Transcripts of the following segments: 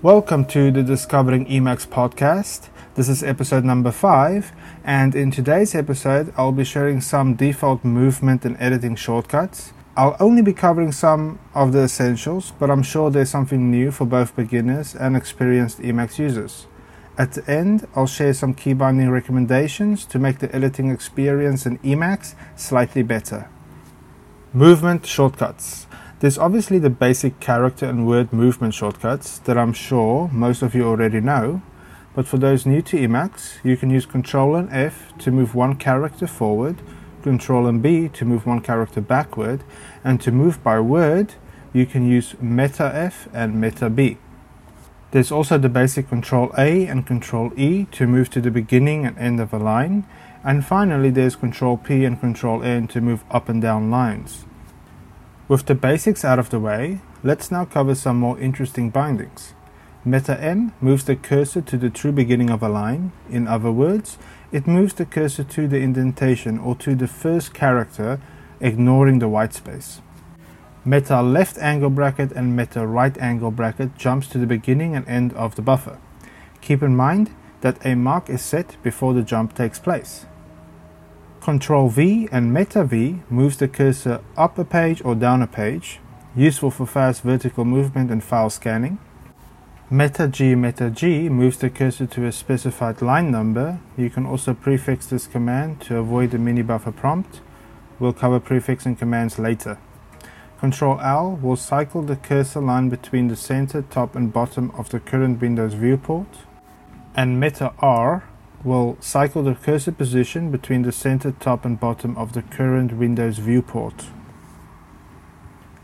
Welcome to the Discovering Emacs podcast. This is episode number five, and in today's episode, I'll be sharing some default movement and editing shortcuts. I'll only be covering some of the essentials, but I'm sure there's something new for both beginners and experienced Emacs users. At the end, I'll share some key binding recommendations to make the editing experience in Emacs slightly better. Movement shortcuts. There's obviously the basic character and word movement shortcuts that I'm sure most of you already know, but for those new to Emacs, you can use Ctrl and F to move one character forward, Ctrl and B to move one character backward, and to move by word, you can use Meta F and Meta B. There's also the basic Control A and Control E to move to the beginning and end of a line, and finally there's Control P and Control N to move up and down lines. With the basics out of the way, let's now cover some more interesting bindings. Meta M moves the cursor to the true beginning of a line. In other words, it moves the cursor to the indentation or to the first character, ignoring the white space. Meta left angle bracket and meta right angle bracket jumps to the beginning and end of the buffer. Keep in mind that a mark is set before the jump takes place. Control V and Meta V moves the cursor up a page or down a page, useful for fast vertical movement and file scanning. Meta G Meta G moves the cursor to a specified line number. You can also prefix this command to avoid the mini buffer prompt. We'll cover prefixing commands later. Control L will cycle the cursor line between the center, top and bottom of the current Windows viewport. And Meta R will cycle the cursor position between the center, top and bottom of the current Windows viewport.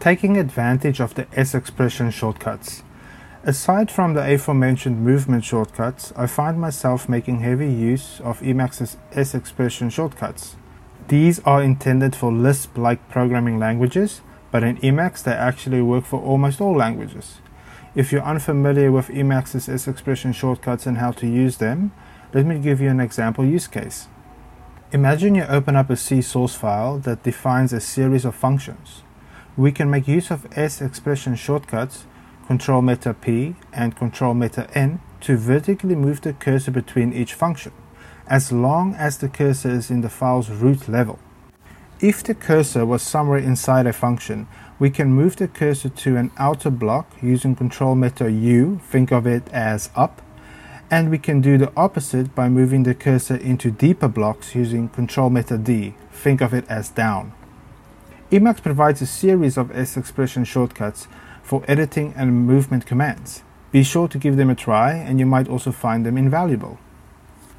Taking advantage of the S expression shortcuts. Aside from the aforementioned movement shortcuts, I find myself making heavy use of Emacs's S expression shortcuts. These are intended for Lisp like programming languages, but in Emacs they actually work for almost all languages. If you're unfamiliar with Emacs's S expression shortcuts and how to use them, let me give you an example use case. Imagine you open up a C source file that defines a series of functions. We can make use of S expression shortcuts, Control Meta P and Control Meta N, to vertically move the cursor between each function, as long as the cursor is in the file's root level. If the cursor was somewhere inside a function, we can move the cursor to an outer block using Control Meta U, think of it as up, and we can do the opposite by moving the cursor into deeper blocks using Control Meta D, think of it as down. Emacs provides a series of S expression shortcuts for editing and movement commands. Be sure to give them a try and you might also find them invaluable.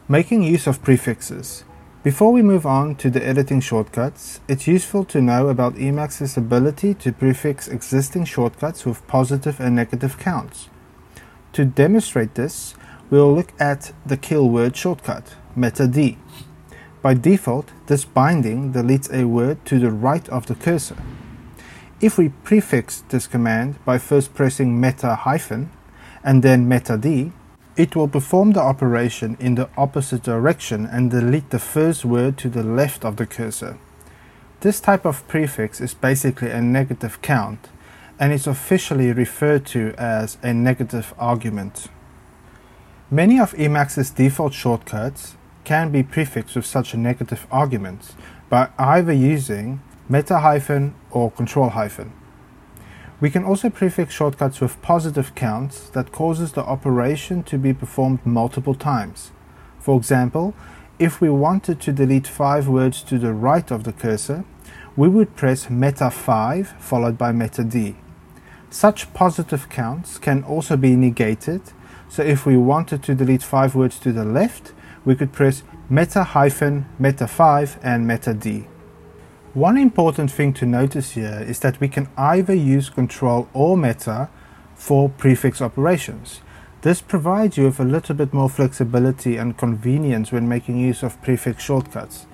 Making use of prefixes. Before we move on to the editing shortcuts, it's useful to know about Emacs's ability to prefix existing shortcuts with positive and negative counts. To demonstrate this, we'll look at the kill word shortcut, meta D. By default, this binding deletes a word to the right of the cursor. If we prefix this command by first pressing meta hyphen and then meta D, it will perform the operation in the opposite direction and delete the first word to the left of the cursor. This type of prefix is basically a negative count and is officially referred to as a negative argument. Many of Emacs's default shortcuts can be prefixed with such a negative argument by either using meta hyphen or control hyphen. We can also prefix shortcuts with positive counts that causes the operation to be performed multiple times. For example, if we wanted to delete five words to the right of the cursor, we would press meta 5 followed by meta D. Such positive counts can also be negated so if we wanted to delete five words to the left, we could press meta hyphen meta 5 and meta D. One important thing to notice here is that we can either use control or meta for prefix operations. This provides you with a little bit more flexibility and convenience when making use of prefix shortcuts.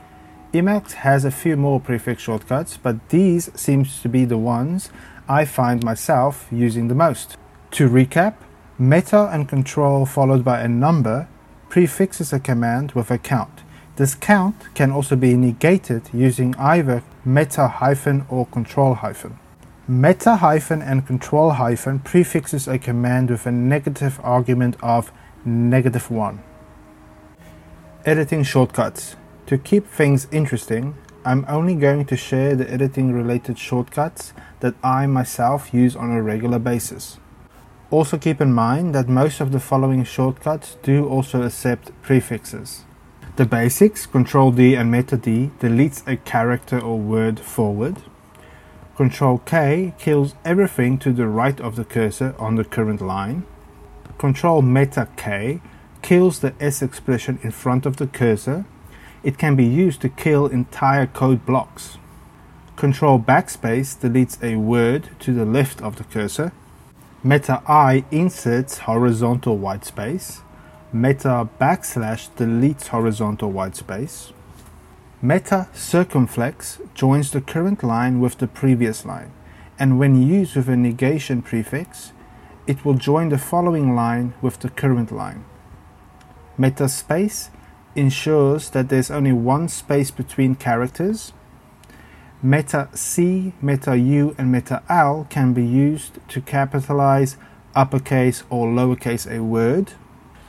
Emacs has a few more prefix shortcuts, but these seems to be the ones I find myself using the most. To recap, Meta and control followed by a number prefixes a command with a count. This count can also be negated using either meta hyphen or control hyphen. Meta hyphen and control hyphen prefixes a command with a negative argument of negative 1. Editing shortcuts. To keep things interesting, I'm only going to share the editing related shortcuts that I myself use on a regular basis. Also keep in mind that most of the following shortcuts do also accept prefixes. The basics, Control D and Meta D, deletes a character or word forward. Control K kills everything to the right of the cursor on the current line. Control Meta K kills the S expression in front of the cursor. It can be used to kill entire code blocks. Control Backspace deletes a word to the left of the cursor. Meta I inserts horizontal whitespace. Meta backslash deletes horizontal whitespace. Meta circumflex joins the current line with the previous line, and when used with a negation prefix, it will join the following line with the current line. Meta space ensures that there's only one space between characters Meta C, Meta U, and Meta L can be used to capitalize, uppercase, or lowercase a word.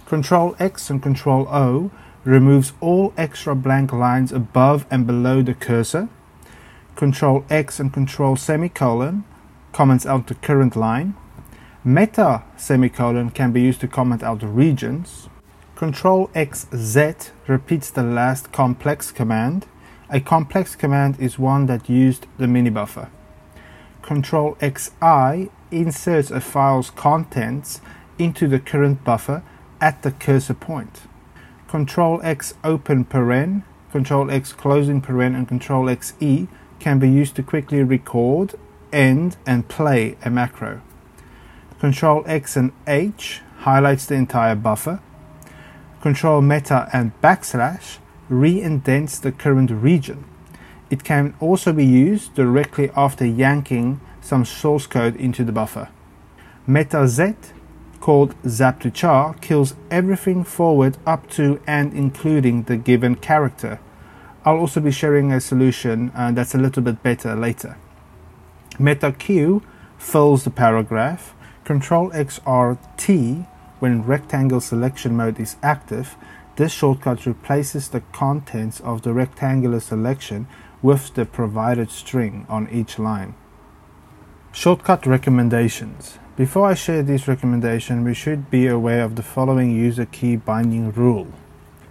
Control X and Control O removes all extra blank lines above and below the cursor. Control X and Control semicolon comments out the current line. Meta semicolon can be used to comment out regions. Control XZ repeats the last complex command. A complex command is one that used the mini buffer. Control XI inserts a file's contents into the current buffer at the cursor point. Control X open paren, Control X closing paren, and Control X E can be used to quickly record, end, and play a macro. Control X and H highlights the entire buffer. Control Meta and backslash re-indents the current region. It can also be used directly after yanking some source code into the buffer. Meta Z, called zap to char, kills everything forward up to and including the given character. I'll also be sharing a solution uh, that's a little bit better later. Meta Q fills the paragraph. Control XRT, when rectangle selection mode is active, this shortcut replaces the contents of the rectangular selection with the provided string on each line. Shortcut recommendations. Before I share these recommendations, we should be aware of the following user key binding rule.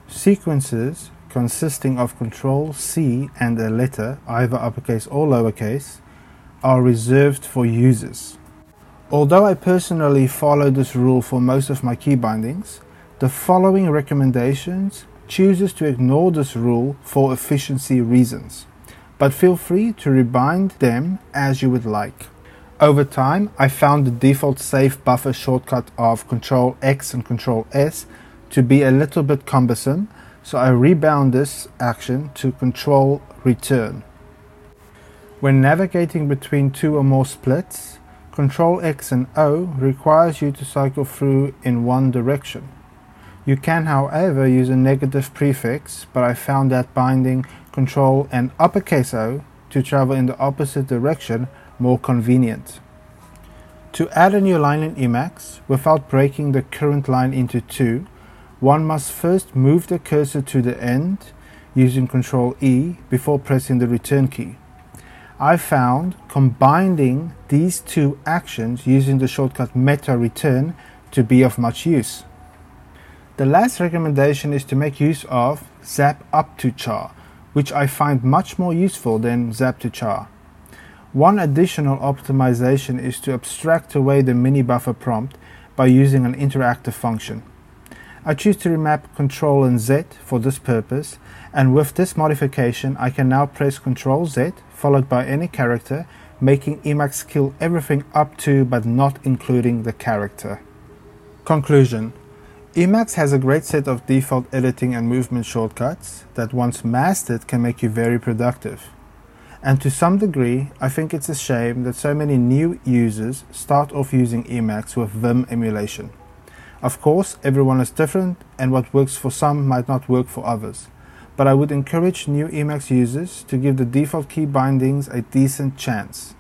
Sequences consisting of Control C and a letter, either uppercase or lowercase, are reserved for users. Although I personally follow this rule for most of my key bindings, the following recommendations chooses to ignore this rule for efficiency reasons, but feel free to rebind them as you would like. Over time, I found the default safe buffer shortcut of Ctrl X and Ctrl S to be a little bit cumbersome, so I rebound this action to Control Return. When navigating between two or more splits, Ctrl X and O requires you to cycle through in one direction. You can, however, use a negative prefix, but I found that binding Control and uppercase O to travel in the opposite direction more convenient. To add a new line in Emacs without breaking the current line into two, one must first move the cursor to the end using Control E before pressing the return key. I found combining these two actions using the shortcut meta return to be of much use. The last recommendation is to make use of zap up to char, which I find much more useful than zap to char. One additional optimization is to abstract away the mini buffer prompt by using an interactive function. I choose to remap Ctrl and Z for this purpose, and with this modification I can now press Ctrl Z followed by any character, making Emacs kill everything up to but not including the character. Conclusion Emacs has a great set of default editing and movement shortcuts that once mastered can make you very productive. And to some degree, I think it's a shame that so many new users start off using Emacs with Vim emulation. Of course, everyone is different and what works for some might not work for others. But I would encourage new Emacs users to give the default key bindings a decent chance.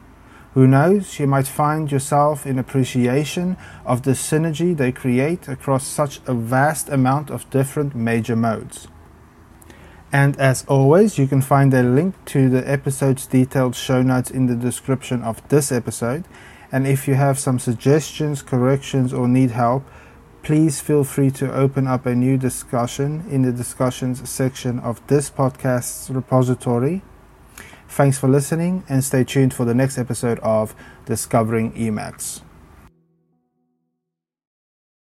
Who knows, you might find yourself in appreciation of the synergy they create across such a vast amount of different major modes. And as always, you can find a link to the episode's detailed show notes in the description of this episode. And if you have some suggestions, corrections, or need help, please feel free to open up a new discussion in the discussions section of this podcast's repository. Thanks for listening and stay tuned for the next episode of Discovering Emacs.